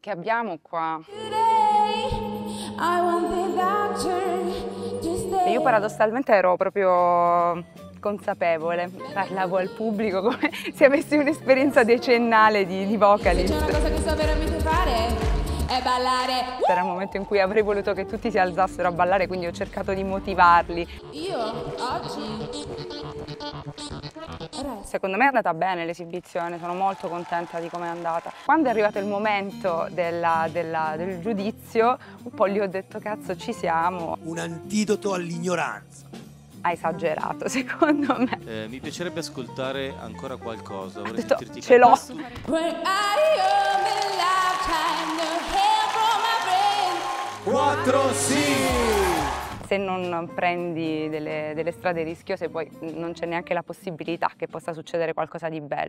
che abbiamo qua. E io paradossalmente ero proprio consapevole, parlavo al pubblico come se avessi un'esperienza decennale di, di vocalist. C'è una cosa che so veramente fare è ballare. Era il momento in cui avrei voluto che tutti si alzassero a ballare, quindi ho cercato di motivarli. Io oggi. Secondo me è andata bene l'esibizione, sono molto contenta di come è andata. Quando è arrivato il momento della- della- del giudizio, un po' gli ho detto cazzo ci siamo, Un antidoto all'ignoranza. ha esagerato secondo me. Eh, mi piacerebbe ascoltare ancora qualcosa. Vorrei detto sentirti ce l'ho. 4 sì! Se non prendi delle, delle strade rischiose poi non c'è neanche la possibilità che possa succedere qualcosa di bello.